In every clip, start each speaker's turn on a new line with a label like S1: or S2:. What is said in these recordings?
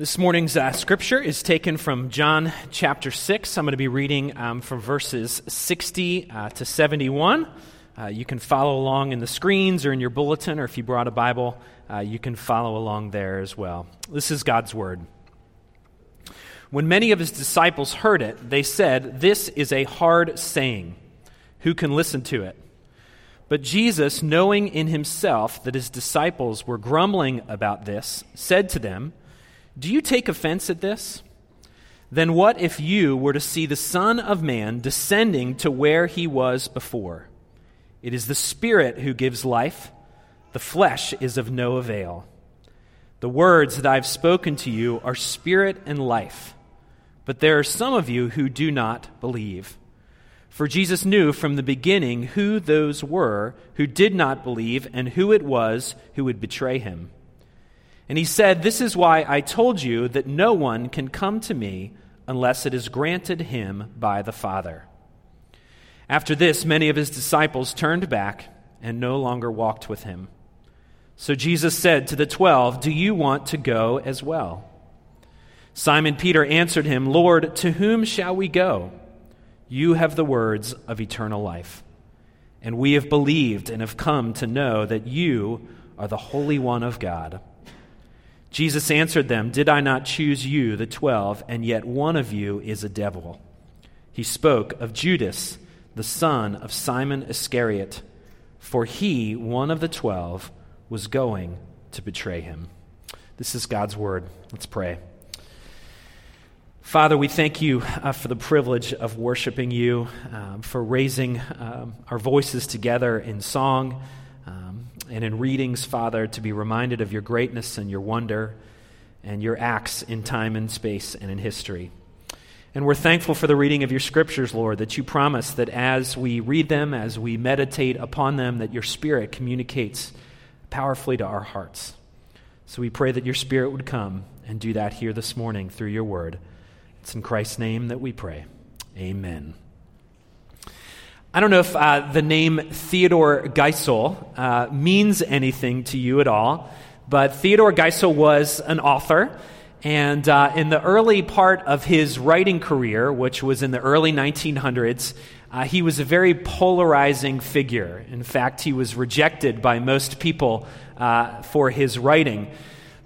S1: This morning's uh, scripture is taken from John chapter 6. I'm going to be reading um, from verses 60 uh, to 71. Uh, you can follow along in the screens or in your bulletin, or if you brought a Bible, uh, you can follow along there as well. This is God's Word. When many of his disciples heard it, they said, This is a hard saying. Who can listen to it? But Jesus, knowing in himself that his disciples were grumbling about this, said to them, do you take offense at this? Then what if you were to see the Son of Man descending to where he was before? It is the Spirit who gives life, the flesh is of no avail. The words that I've spoken to you are spirit and life, but there are some of you who do not believe. For Jesus knew from the beginning who those were who did not believe and who it was who would betray him. And he said, This is why I told you that no one can come to me unless it is granted him by the Father. After this, many of his disciples turned back and no longer walked with him. So Jesus said to the twelve, Do you want to go as well? Simon Peter answered him, Lord, to whom shall we go? You have the words of eternal life. And we have believed and have come to know that you are the Holy One of God. Jesus answered them, Did I not choose you, the twelve, and yet one of you is a devil? He spoke of Judas, the son of Simon Iscariot, for he, one of the twelve, was going to betray him. This is God's word. Let's pray. Father, we thank you uh, for the privilege of worshiping you, um, for raising um, our voices together in song and in readings, Father, to be reminded of your greatness and your wonder and your acts in time and space and in history. And we're thankful for the reading of your scriptures, Lord, that you promise that as we read them, as we meditate upon them, that your Spirit communicates powerfully to our hearts. So we pray that your Spirit would come and do that here this morning through your word. It's in Christ's name that we pray. Amen. I don't know if uh, the name Theodore Geisel uh, means anything to you at all, but Theodore Geisel was an author. And uh, in the early part of his writing career, which was in the early 1900s, uh, he was a very polarizing figure. In fact, he was rejected by most people uh, for his writing.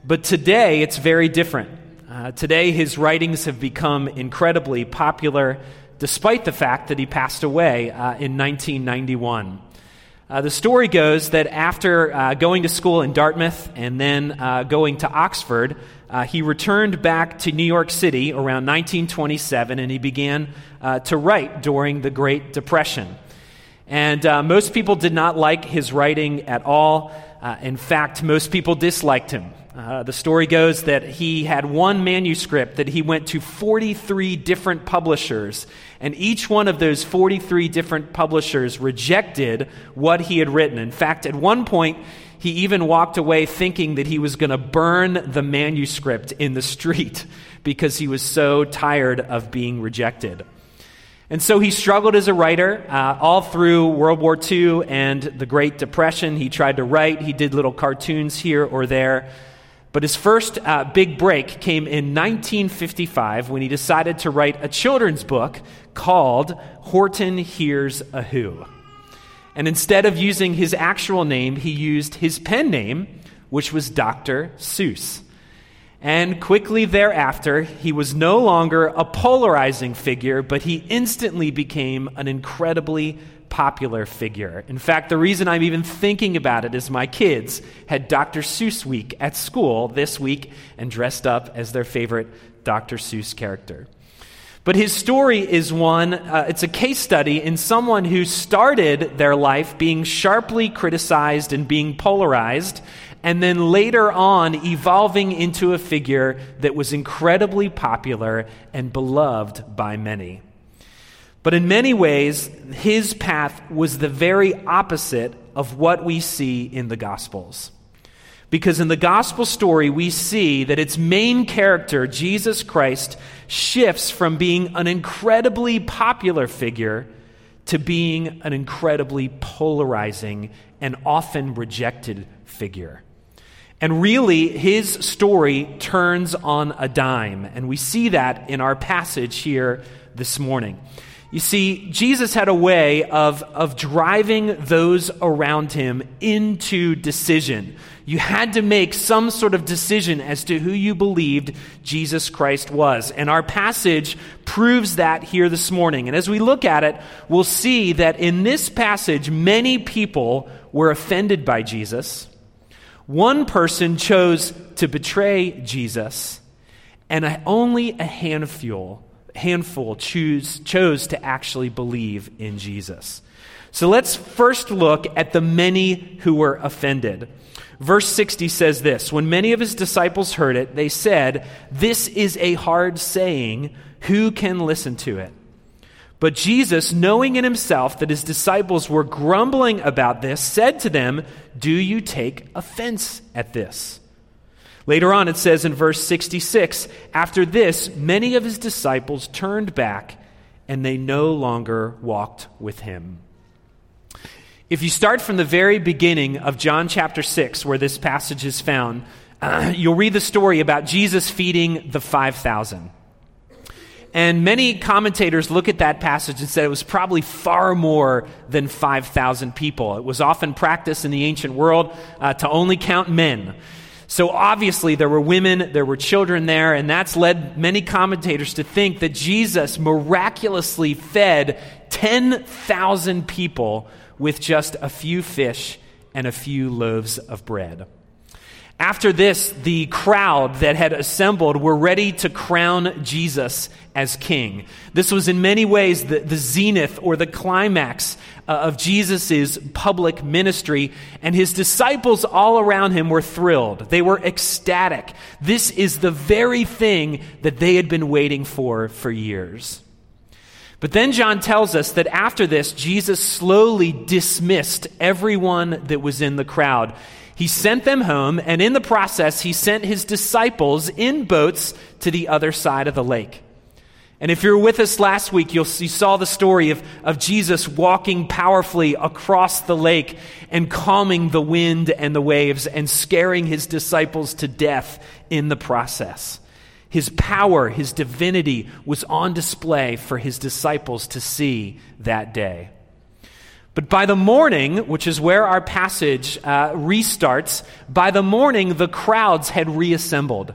S1: But today, it's very different. Uh, today, his writings have become incredibly popular despite the fact that he passed away uh, in 1991. Uh, the story goes that after uh, going to school in Dartmouth and then uh, going to Oxford, uh, he returned back to New York City around 1927 and he began uh, to write during the Great Depression. And most people did not like his writing at all. in fact, most people disliked him. Uh, the story goes that he had one manuscript that he went to 43 different publishers, and each one of those 43 different publishers rejected what he had written. In fact, at one point, he even walked away thinking that he was going to burn the manuscript in the street because he was so tired of being rejected. And so he struggled as a writer uh, all through World War II and the Great Depression. He tried to write, he did little cartoons here or there. But his first uh, big break came in 1955 when he decided to write a children's book called Horton Hears a Who. And instead of using his actual name, he used his pen name, which was Dr. Seuss. And quickly thereafter, he was no longer a polarizing figure, but he instantly became an incredibly popular figure. In fact, the reason I'm even thinking about it is my kids had Dr. Seuss week at school this week and dressed up as their favorite Dr. Seuss character. But his story is one, uh, it's a case study in someone who started their life being sharply criticized and being polarized, and then later on evolving into a figure that was incredibly popular and beloved by many. But in many ways, his path was the very opposite of what we see in the Gospels. Because in the gospel story, we see that its main character, Jesus Christ, shifts from being an incredibly popular figure to being an incredibly polarizing and often rejected figure. And really, his story turns on a dime. And we see that in our passage here this morning. You see, Jesus had a way of, of driving those around him into decision. You had to make some sort of decision as to who you believed Jesus Christ was. And our passage proves that here this morning. And as we look at it, we'll see that in this passage, many people were offended by Jesus. One person chose to betray Jesus, and only a handful handful choose, chose to actually believe in Jesus. So let's first look at the many who were offended. Verse 60 says this When many of his disciples heard it, they said, This is a hard saying. Who can listen to it? But Jesus, knowing in himself that his disciples were grumbling about this, said to them, Do you take offense at this? Later on, it says in verse 66 After this, many of his disciples turned back, and they no longer walked with him. If you start from the very beginning of John chapter 6, where this passage is found, uh, you'll read the story about Jesus feeding the 5,000. And many commentators look at that passage and say it was probably far more than 5,000 people. It was often practiced in the ancient world uh, to only count men. So obviously, there were women, there were children there, and that's led many commentators to think that Jesus miraculously fed 10,000 people with just a few fish and a few loaves of bread. After this, the crowd that had assembled were ready to crown Jesus as king. This was in many ways the, the zenith or the climax uh, of Jesus' public ministry, and his disciples all around him were thrilled. They were ecstatic. This is the very thing that they had been waiting for for years. But then John tells us that after this, Jesus slowly dismissed everyone that was in the crowd. He sent them home, and in the process, he sent his disciples in boats to the other side of the lake. And if you're with us last week, you saw the story of, of Jesus walking powerfully across the lake and calming the wind and the waves and scaring his disciples to death in the process. His power, his divinity was on display for his disciples to see that day. But by the morning, which is where our passage uh, restarts, by the morning the crowds had reassembled.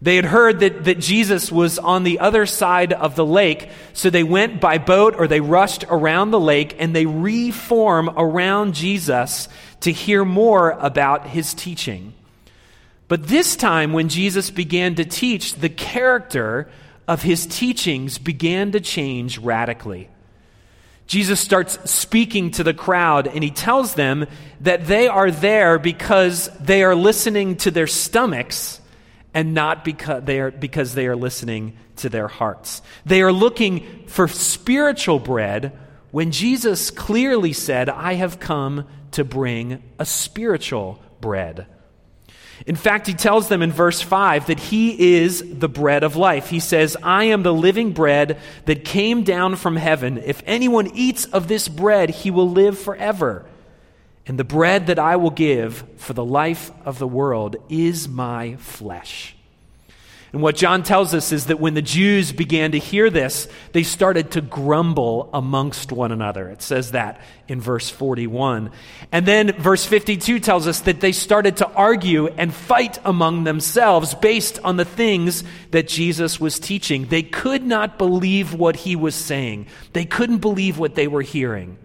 S1: They had heard that, that Jesus was on the other side of the lake, so they went by boat or they rushed around the lake and they reform around Jesus to hear more about his teaching. But this time, when Jesus began to teach, the character of his teachings began to change radically. Jesus starts speaking to the crowd and he tells them that they are there because they are listening to their stomachs and not because they are, because they are listening to their hearts. They are looking for spiritual bread when Jesus clearly said, I have come to bring a spiritual bread. In fact, he tells them in verse 5 that he is the bread of life. He says, I am the living bread that came down from heaven. If anyone eats of this bread, he will live forever. And the bread that I will give for the life of the world is my flesh. And what John tells us is that when the Jews began to hear this, they started to grumble amongst one another. It says that in verse 41. And then verse 52 tells us that they started to argue and fight among themselves based on the things that Jesus was teaching. They could not believe what he was saying, they couldn't believe what they were hearing.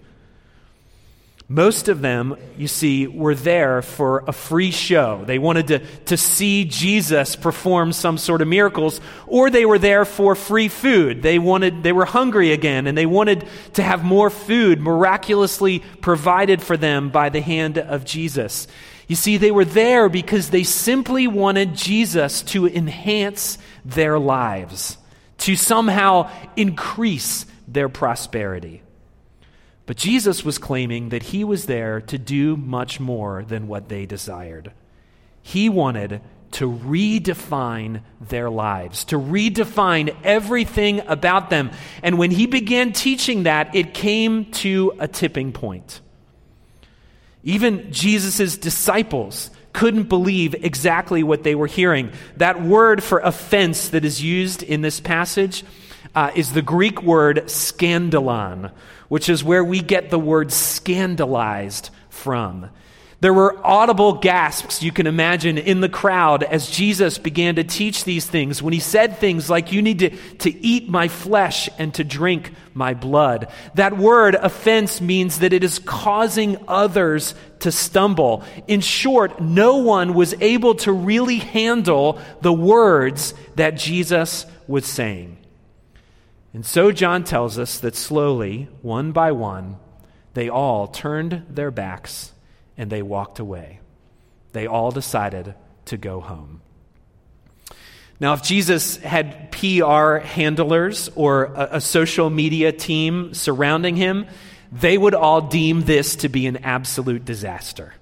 S1: Most of them, you see, were there for a free show. They wanted to, to see Jesus perform some sort of miracles, or they were there for free food. They wanted, they were hungry again, and they wanted to have more food miraculously provided for them by the hand of Jesus. You see, they were there because they simply wanted Jesus to enhance their lives, to somehow increase their prosperity. But Jesus was claiming that he was there to do much more than what they desired. He wanted to redefine their lives, to redefine everything about them. And when he began teaching that, it came to a tipping point. Even Jesus' disciples couldn't believe exactly what they were hearing. That word for offense that is used in this passage uh, is the Greek word scandalon, which is where we get the word scandalized from. There were audible gasps, you can imagine, in the crowd as Jesus began to teach these things. When he said things like, You need to, to eat my flesh and to drink my blood. That word, offense, means that it is causing others to stumble. In short, no one was able to really handle the words that Jesus was saying. And so John tells us that slowly, one by one, they all turned their backs and they walked away. They all decided to go home. Now, if Jesus had PR handlers or a, a, social media team surrounding him, they would all deem this to be an absolute disaster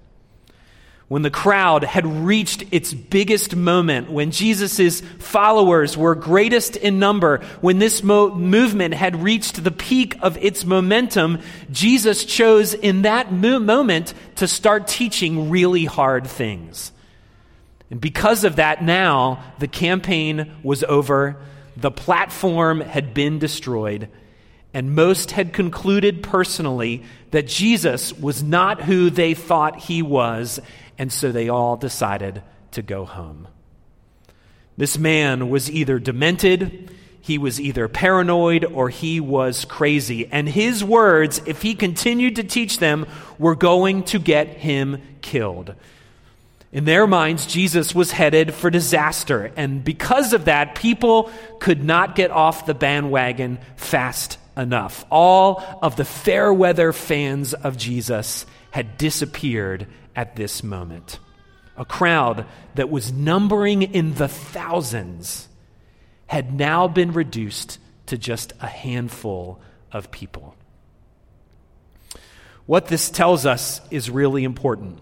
S1: when the crowd had reached its biggest moment, when Jesus' followers were greatest in number, when this mo- movement had reached the peak of its momentum, Jesus chose in that mo- moment to start teaching really hard things. And because of that, now the campaign was over, the platform had been destroyed, and most had concluded personally that Jesus was not who they thought he was and so they all decided to go home. This man was either demented, he was either paranoid, or he was crazy. And his words, if he continued to teach them, were going to get him killed. In their minds, Jesus was headed for disaster. And because of that, people could not get off the bandwagon fast enough. All of the fair weather fans of Jesus had disappeared at this moment. A crowd that was numbering in the thousands had now been reduced to just a handful of people. What this tells us is really important.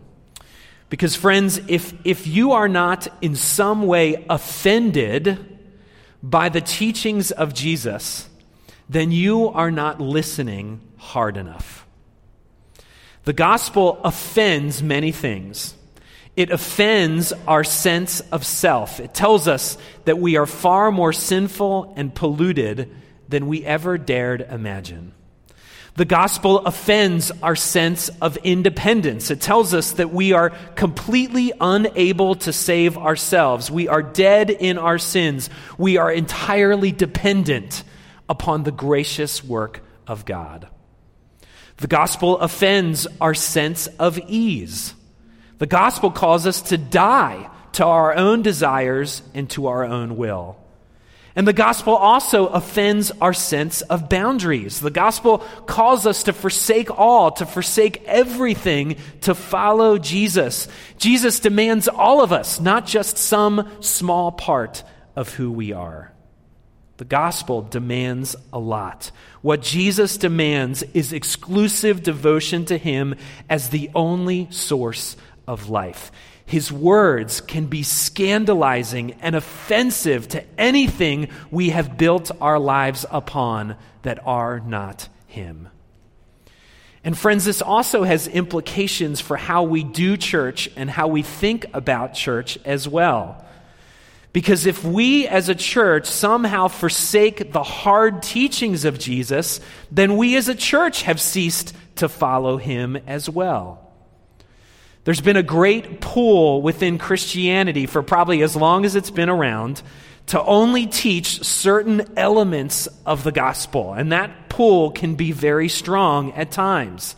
S1: Because, friends, if, if you are not in some way offended by the teachings of Jesus, then you are not listening hard enough. The gospel offends many things. It offends our sense of self. It tells us that we are far more sinful and polluted than we ever dared imagine. The gospel offends our sense of independence. It tells us that we are completely unable to save ourselves. We are dead in our sins. We are entirely dependent upon the gracious work of God. The gospel offends our sense of ease. The gospel calls us to die to our own desires and to our own will. And the gospel also offends our sense of boundaries. The gospel calls us to forsake all, to forsake everything, to follow Jesus. Jesus demands all of us, not just some small part of who we are. The gospel demands a lot. What Jesus demands is exclusive devotion to Him as the only source of life. His words can be scandalizing and offensive to anything we have built our lives upon that are not Him. And, friends, this also has implications for how we do church and how we think about church as well. Because if we as a church somehow forsake the hard teachings of Jesus, then we as a church have ceased to follow him as well. There's been a great pull within Christianity for probably as long as it's been around to only teach certain elements of the gospel. And that pull can be very strong at times.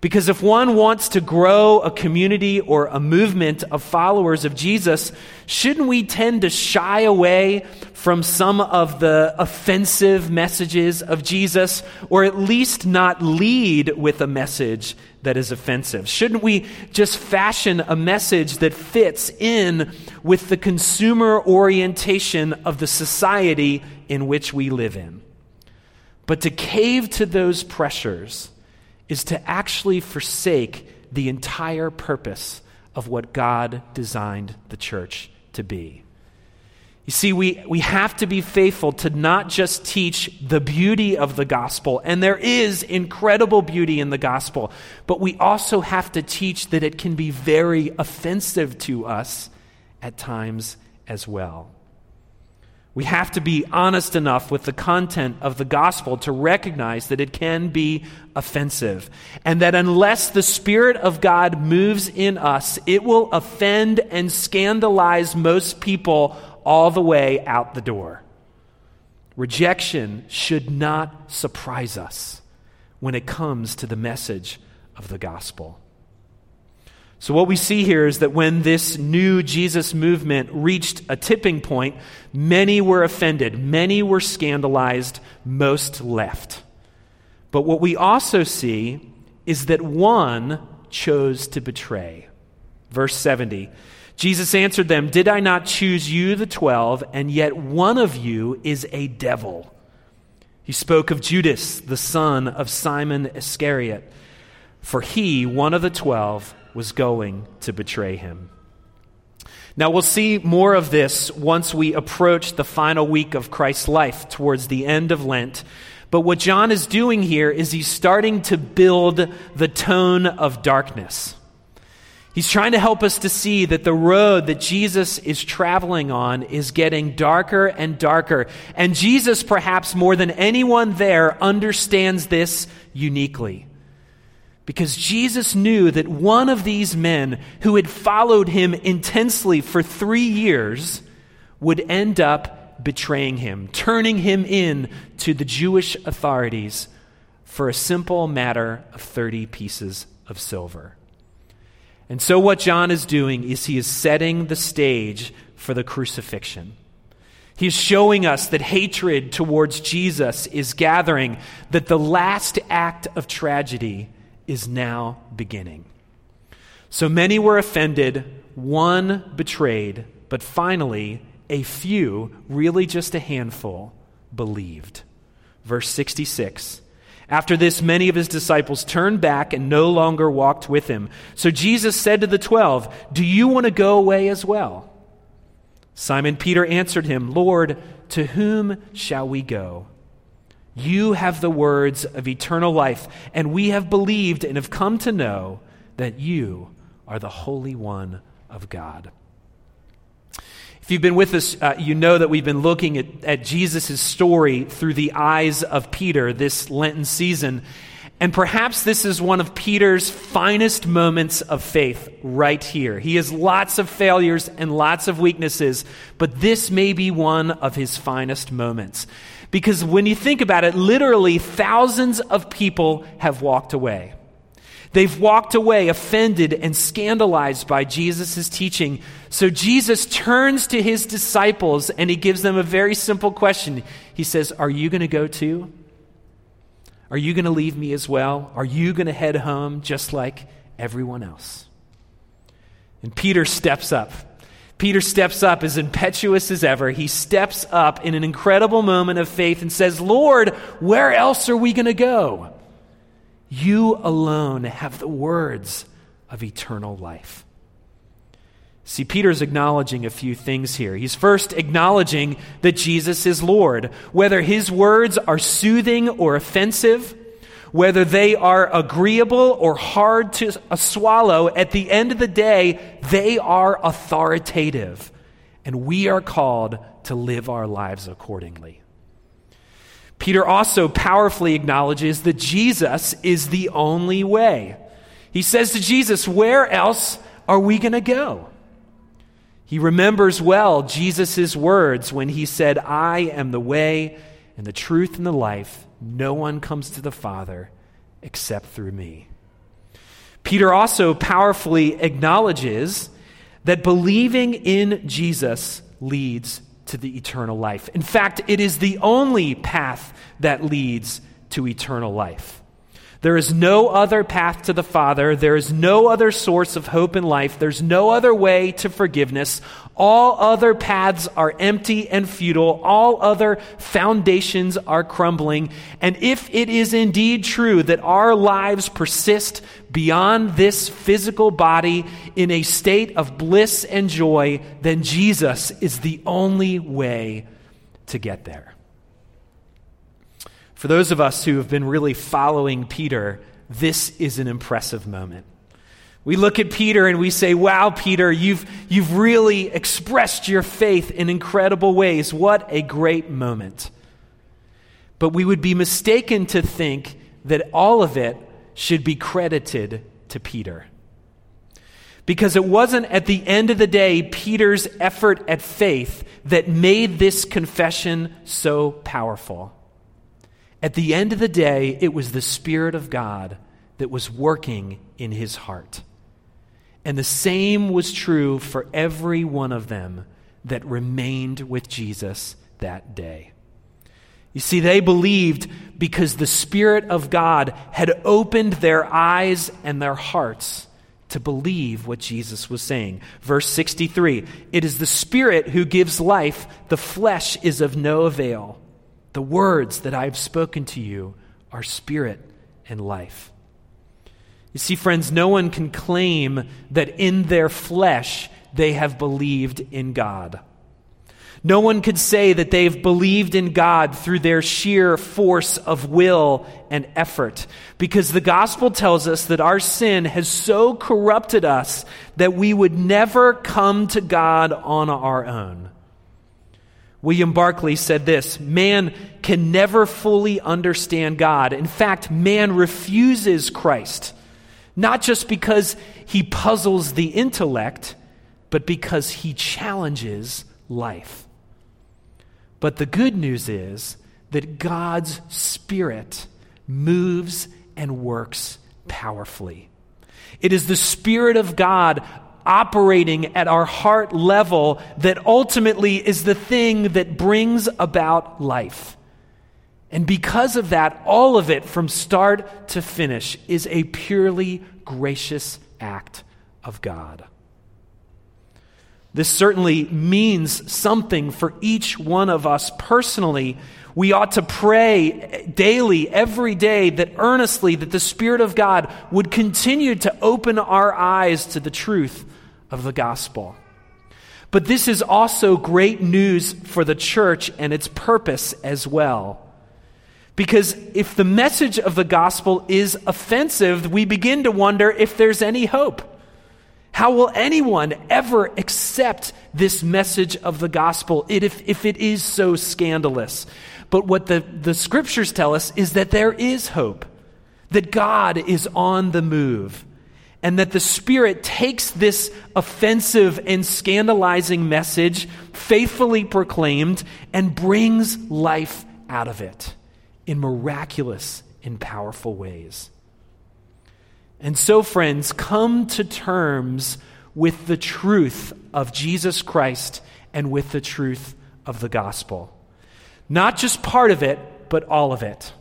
S1: Because if one wants to grow a community or a movement of followers of Jesus, shouldn't we tend to shy away from some of the offensive messages of Jesus, or at least not lead with a message that is offensive? Shouldn't we just fashion a message that fits in with the consumer orientation of the society in which we live in? But to cave to those pressures, is to actually forsake the entire purpose of what God designed the church to be. You see, we, we have to be faithful to not just teach the beauty of the gospel, and there is incredible beauty in the gospel, but we also have to teach that it can be very offensive to us at times as well. We have to be honest enough with the content of the gospel to recognize that it can be offensive. And that unless the Spirit of God moves in us, it will offend and scandalize most people all the way out the door. Rejection should not surprise us when it comes to the message of the gospel. So, what we see here is that when this new Jesus movement reached a tipping point, many were offended, many were scandalized, most left. But what we also see is that one chose to betray. Verse 70 Jesus answered them, Did I not choose you, the twelve, and yet one of you is a devil? He spoke of Judas, the son of Simon Iscariot, for he, one of the twelve, was going to betray him. Now, we'll see more of this once we approach the final week of Christ's life towards the end of Lent. But what John is doing here is he's starting to build the tone of darkness. He's trying to help us to see that the road that Jesus is traveling on is getting darker and darker. And Jesus, perhaps more than anyone there, understands this uniquely. Because Jesus knew that one of these men who had followed him intensely for three years would end up betraying him, turning him in to the Jewish authorities for a simple matter of 30 pieces of silver. And so, what John is doing is he is setting the stage for the crucifixion. He's showing us that hatred towards Jesus is gathering, that the last act of tragedy is now beginning. So many were offended, one betrayed, but finally, a few, really just a handful, believed. Verse 66 after this, many of his disciples turned back and no longer walked with him. So Jesus said to the twelve, Do you want to go away as well? Simon Peter answered him, Lord, to whom shall we go? You have the words of eternal life, and we have believed and have come to know that you are the Holy One of God. If you've been with us, uh, you know that we've been looking at, at Jesus' story through the eyes of Peter this Lenten season. And perhaps this is one of Peter's finest moments of faith right here. He has lots of failures and lots of weaknesses, but this may be one of his finest moments. Because when you think about it, literally thousands of people have walked away. They've walked away offended and scandalized by Jesus' teaching. So Jesus turns to his disciples and he gives them a very simple question. He says, Are you going to go too? Are you going to leave me as well? Are you going to head home just like everyone else? And Peter steps up. Peter steps up as impetuous as ever. He steps up in an incredible moment of faith and says, Lord, where else are we going to go? You alone have the words of eternal life. See, Peter's acknowledging a few things here. He's first acknowledging that Jesus is Lord. Whether his words are soothing or offensive, whether they are agreeable or hard to uh, swallow, at the end of the day, they are authoritative. And we are called to live our lives accordingly. Peter also powerfully acknowledges that Jesus is the only way. He says to Jesus, Where else are we going to go? He remembers well Jesus' words when he said, I am the way and the truth and the life. No one comes to the Father except through me. Peter also powerfully acknowledges that believing in Jesus leads to the eternal life. In fact, it is the only path that leads to eternal life. There is no other path to the Father. There is no other source of hope in life. There's no other way to forgiveness. All other paths are empty and futile. All other foundations are crumbling. And if it is indeed true that our lives persist beyond this physical body in a state of bliss and joy, then Jesus is the only way to get there. For those of us who have been really following Peter, this is an impressive moment. We look at Peter and we say, Wow, Peter, you've, you've really expressed your faith in incredible ways. What a great moment. But we would be mistaken to think that all of it should be credited to Peter. Because it wasn't at the end of the day Peter's effort at faith that made this confession so powerful. At the end of the day, it was the Spirit of God that was working in his heart. And the same was true for every one of them that remained with Jesus that day. You see, they believed because the Spirit of God had opened their eyes and their hearts to believe what Jesus was saying. Verse 63 It is the Spirit who gives life, the flesh is of no avail. The words that I have spoken to you are spirit and life. You see, friends, no one can claim that in their flesh they have believed in God. No one could say that they've believed in God through their sheer force of will and effort, because the gospel tells us that our sin has so corrupted us that we would never come to God on our own. William Barclay said this Man can never fully understand God. In fact, man refuses Christ, not just because he puzzles the intellect, but because he challenges life. But the good news is that God's Spirit moves and works powerfully. It is the Spirit of God operating at our heart level that ultimately is the thing that brings about life. And because of that, all of it from start to finish is a purely gracious act of God. This certainly means something for each one of us personally. We ought to pray daily, every day, that earnestly that the Spirit of God would continue to open our eyes to the truth of the gospel. But this is also great news for the church and its purpose as well. Because if the message of the gospel is offensive, we begin to wonder if there's any hope. How will anyone ever accept this message of the gospel if, if it is so scandalous? But what the, the scriptures tell us is that there is hope, that God is on the move and that the Spirit takes this offensive and scandalizing message, faithfully proclaimed, and brings life out of it in miraculous and powerful ways. And so, friends, come to terms with the truth of Jesus Christ and with the truth of the gospel. Not just part of it, but all of it.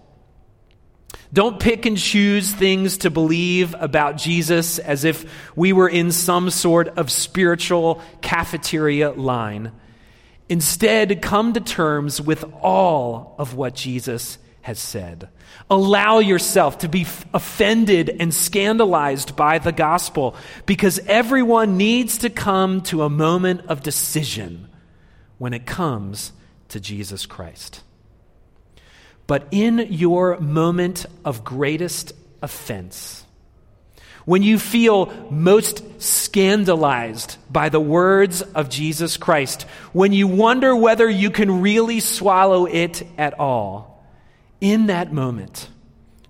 S1: Don't pick and choose things to believe about Jesus as if we were in some sort of spiritual cafeteria line. Instead, come to terms with all of what Jesus has said. Allow yourself to be offended and scandalized by the gospel because everyone needs to come to a moment of decision when it comes to Jesus Christ. But in your moment of greatest offense, when you feel most scandalized by the words of Jesus Christ, when you wonder whether you can really swallow it at all, in that moment,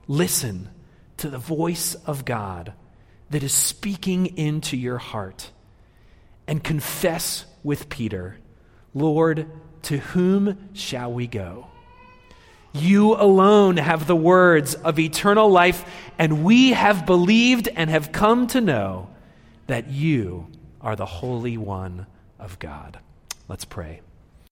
S1: listen to the voice of God that is speaking into your heart and confess with Peter, Lord, to whom shall we go? You alone have the words of eternal life, and we have believed and have come to know that you are the Holy One of God. Let's pray.